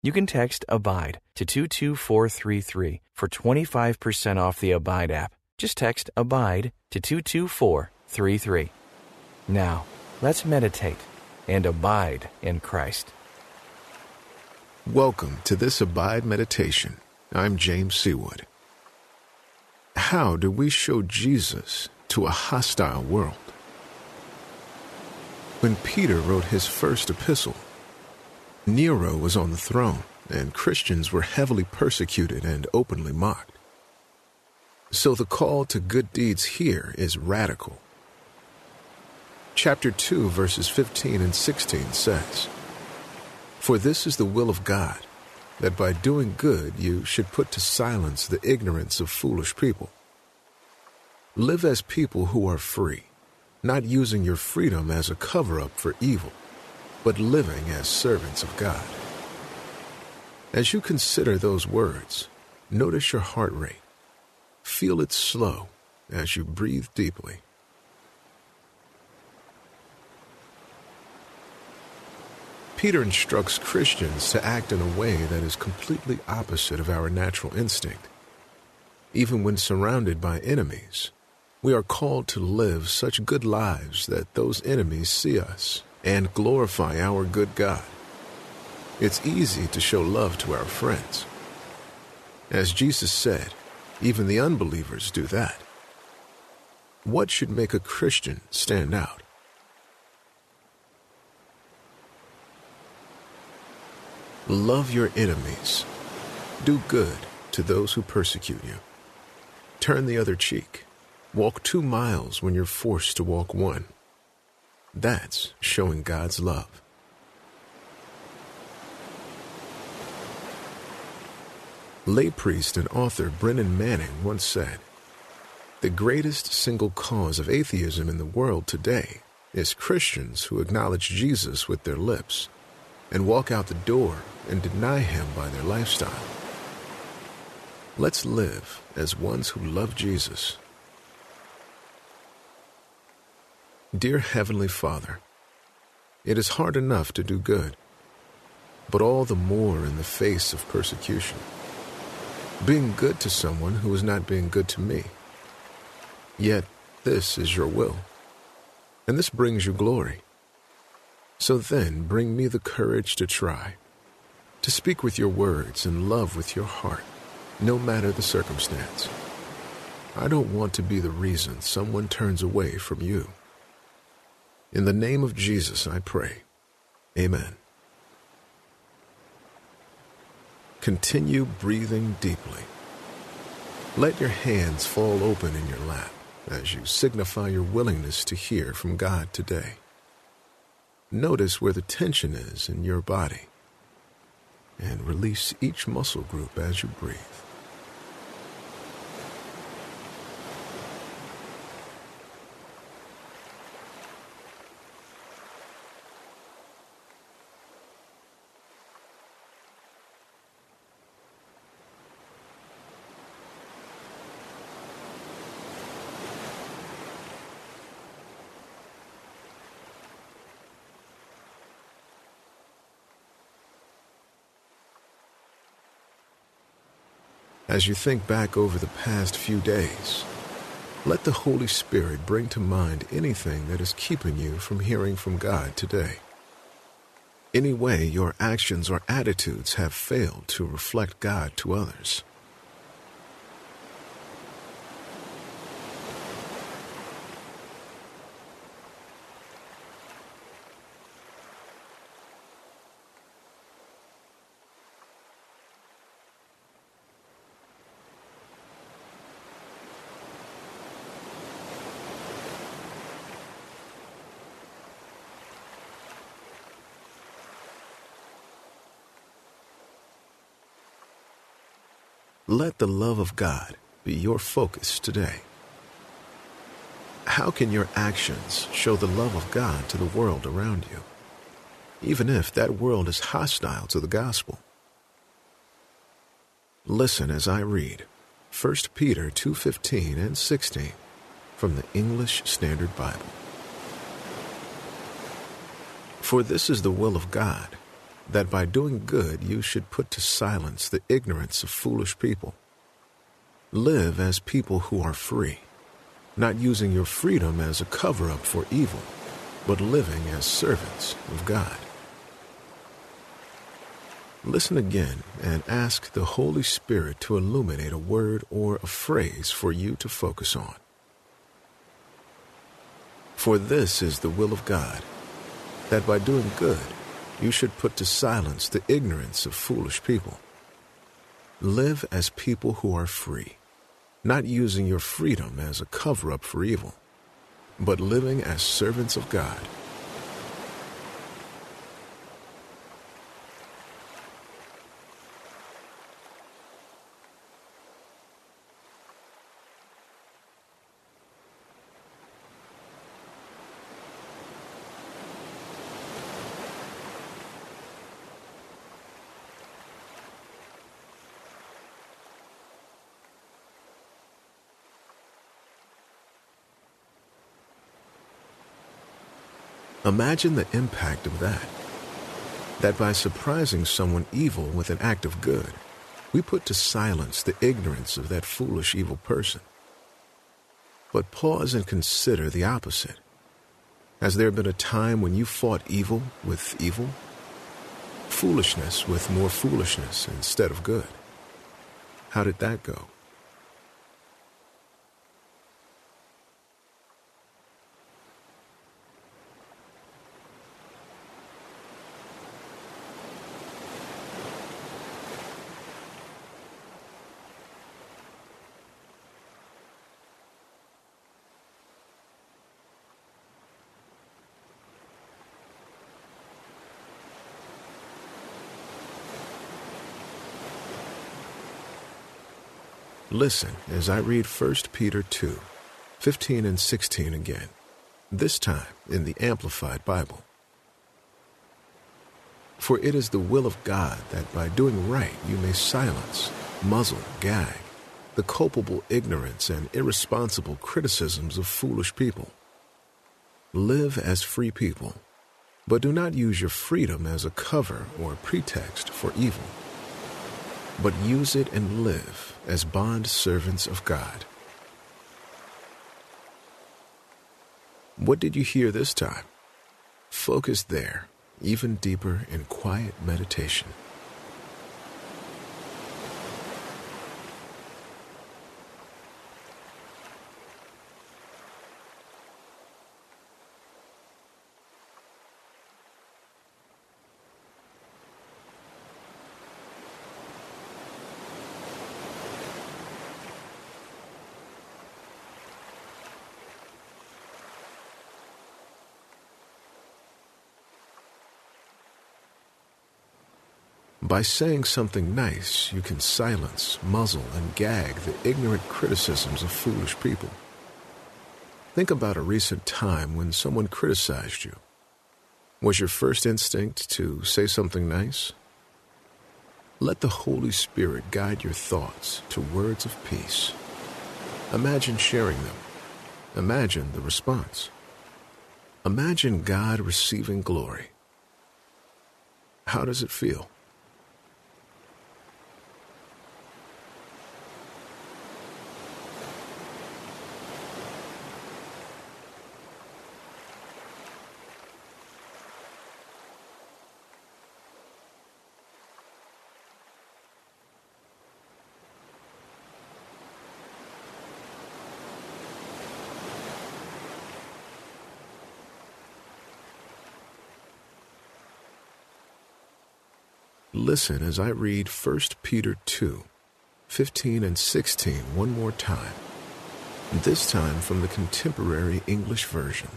You can text ABIDE to 22433 for 25% off the Abide app. Just text ABIDE to 22433. Now, let's meditate and abide in Christ. Welcome to this Abide Meditation. I'm James Seawood. How do we show Jesus to a hostile world? When Peter wrote his first epistle, Nero was on the throne, and Christians were heavily persecuted and openly mocked. So the call to good deeds here is radical. Chapter 2, verses 15 and 16 says, For this is the will of God, that by doing good you should put to silence the ignorance of foolish people. Live as people who are free, not using your freedom as a cover up for evil but living as servants of God. As you consider those words, notice your heart rate. Feel it slow as you breathe deeply. Peter instructs Christians to act in a way that is completely opposite of our natural instinct. Even when surrounded by enemies, we are called to live such good lives that those enemies see us and glorify our good God. It's easy to show love to our friends. As Jesus said, even the unbelievers do that. What should make a Christian stand out? Love your enemies. Do good to those who persecute you. Turn the other cheek. Walk two miles when you're forced to walk one. That's showing God's love. Lay priest and author Brennan Manning once said, The greatest single cause of atheism in the world today is Christians who acknowledge Jesus with their lips and walk out the door and deny him by their lifestyle. Let's live as ones who love Jesus Dear Heavenly Father, it is hard enough to do good, but all the more in the face of persecution. Being good to someone who is not being good to me. Yet this is your will, and this brings you glory. So then bring me the courage to try, to speak with your words and love with your heart, no matter the circumstance. I don't want to be the reason someone turns away from you. In the name of Jesus, I pray. Amen. Continue breathing deeply. Let your hands fall open in your lap as you signify your willingness to hear from God today. Notice where the tension is in your body and release each muscle group as you breathe. As you think back over the past few days, let the Holy Spirit bring to mind anything that is keeping you from hearing from God today. Any way your actions or attitudes have failed to reflect God to others. Let the love of God be your focus today? How can your actions show the love of God to the world around you, even if that world is hostile to the gospel? Listen as I read 1 Peter 2:15 and 16 from the English Standard Bible. For this is the will of God, that by doing good you should put to silence the ignorance of foolish people. Live as people who are free, not using your freedom as a cover up for evil, but living as servants of God. Listen again and ask the Holy Spirit to illuminate a word or a phrase for you to focus on. For this is the will of God, that by doing good you should put to silence the ignorance of foolish people. Live as people who are free, not using your freedom as a cover up for evil, but living as servants of God. Imagine the impact of that. That by surprising someone evil with an act of good, we put to silence the ignorance of that foolish evil person. But pause and consider the opposite. Has there been a time when you fought evil with evil? Foolishness with more foolishness instead of good? How did that go? Listen as I read 1 Peter 2, 15 and 16 again, this time in the Amplified Bible. For it is the will of God that by doing right you may silence, muzzle, gag the culpable ignorance and irresponsible criticisms of foolish people. Live as free people, but do not use your freedom as a cover or a pretext for evil but use it and live as bond servants of God. What did you hear this time? Focus there, even deeper in quiet meditation. By saying something nice, you can silence, muzzle, and gag the ignorant criticisms of foolish people. Think about a recent time when someone criticized you. Was your first instinct to say something nice? Let the Holy Spirit guide your thoughts to words of peace. Imagine sharing them. Imagine the response. Imagine God receiving glory. How does it feel? Listen as I read 1 Peter 2, 15 and 16 one more time, this time from the contemporary English version.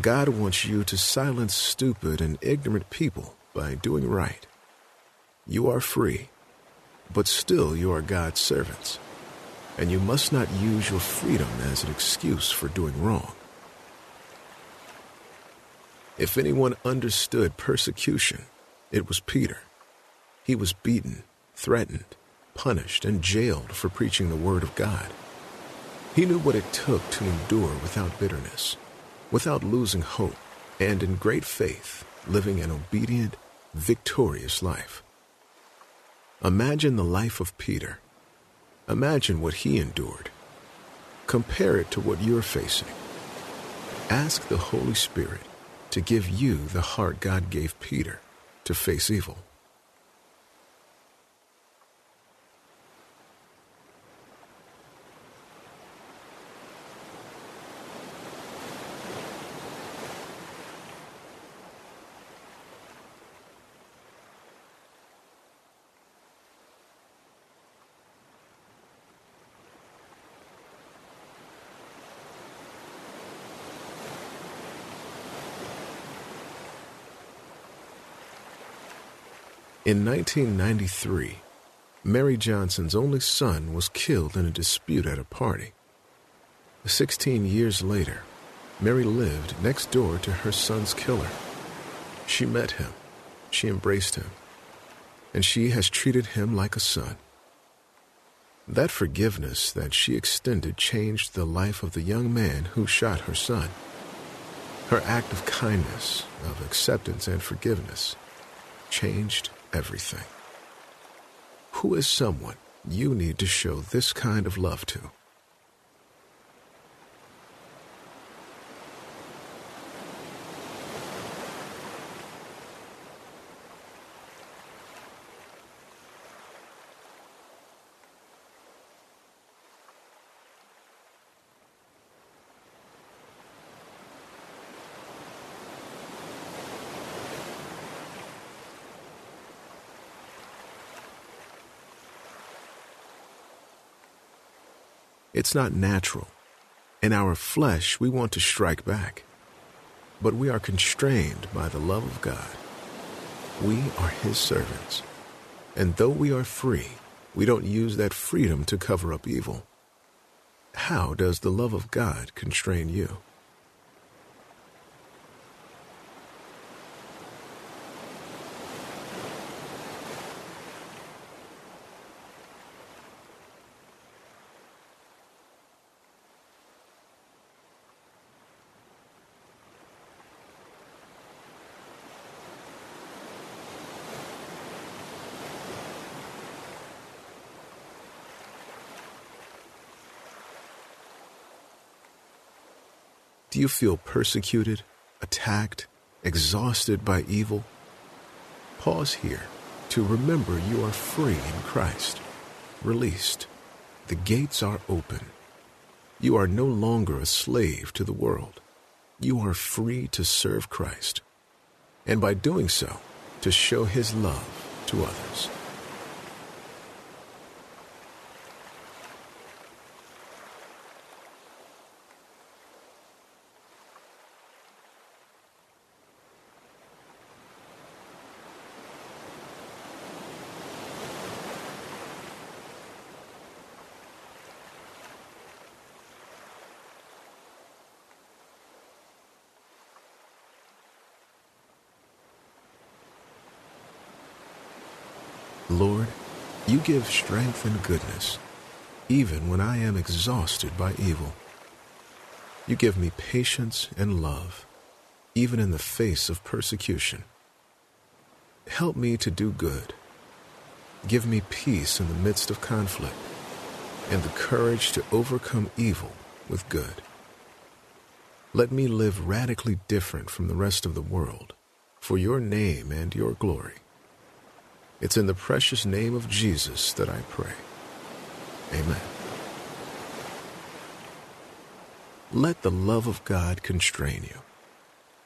God wants you to silence stupid and ignorant people by doing right. You are free. but still you are God's servants, and you must not use your freedom as an excuse for doing wrong. If anyone understood persecution, it was Peter. He was beaten, threatened, punished, and jailed for preaching the Word of God. He knew what it took to endure without bitterness, without losing hope, and in great faith, living an obedient, victorious life. Imagine the life of Peter. Imagine what he endured. Compare it to what you're facing. Ask the Holy Spirit to give you the heart God gave Peter to face evil. In 1993, Mary Johnson's only son was killed in a dispute at a party. Sixteen years later, Mary lived next door to her son's killer. She met him, she embraced him, and she has treated him like a son. That forgiveness that she extended changed the life of the young man who shot her son. Her act of kindness, of acceptance and forgiveness, changed everything. Who is someone you need to show this kind of love to? It's not natural. In our flesh, we want to strike back. But we are constrained by the love of God. We are His servants. And though we are free, we don't use that freedom to cover up evil. How does the love of God constrain you? Do you feel persecuted, attacked, exhausted by evil? Pause here to remember you are free in Christ, released. The gates are open. You are no longer a slave to the world. You are free to serve Christ, and by doing so, to show His love to others. Lord, you give strength and goodness, even when I am exhausted by evil. You give me patience and love, even in the face of persecution. Help me to do good. Give me peace in the midst of conflict and the courage to overcome evil with good. Let me live radically different from the rest of the world for your name and your glory. It's in the precious name of Jesus that I pray. Amen. Let the love of God constrain you.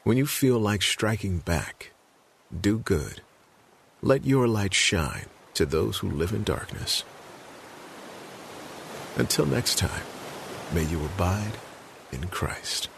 When you feel like striking back, do good. Let your light shine to those who live in darkness. Until next time, may you abide in Christ.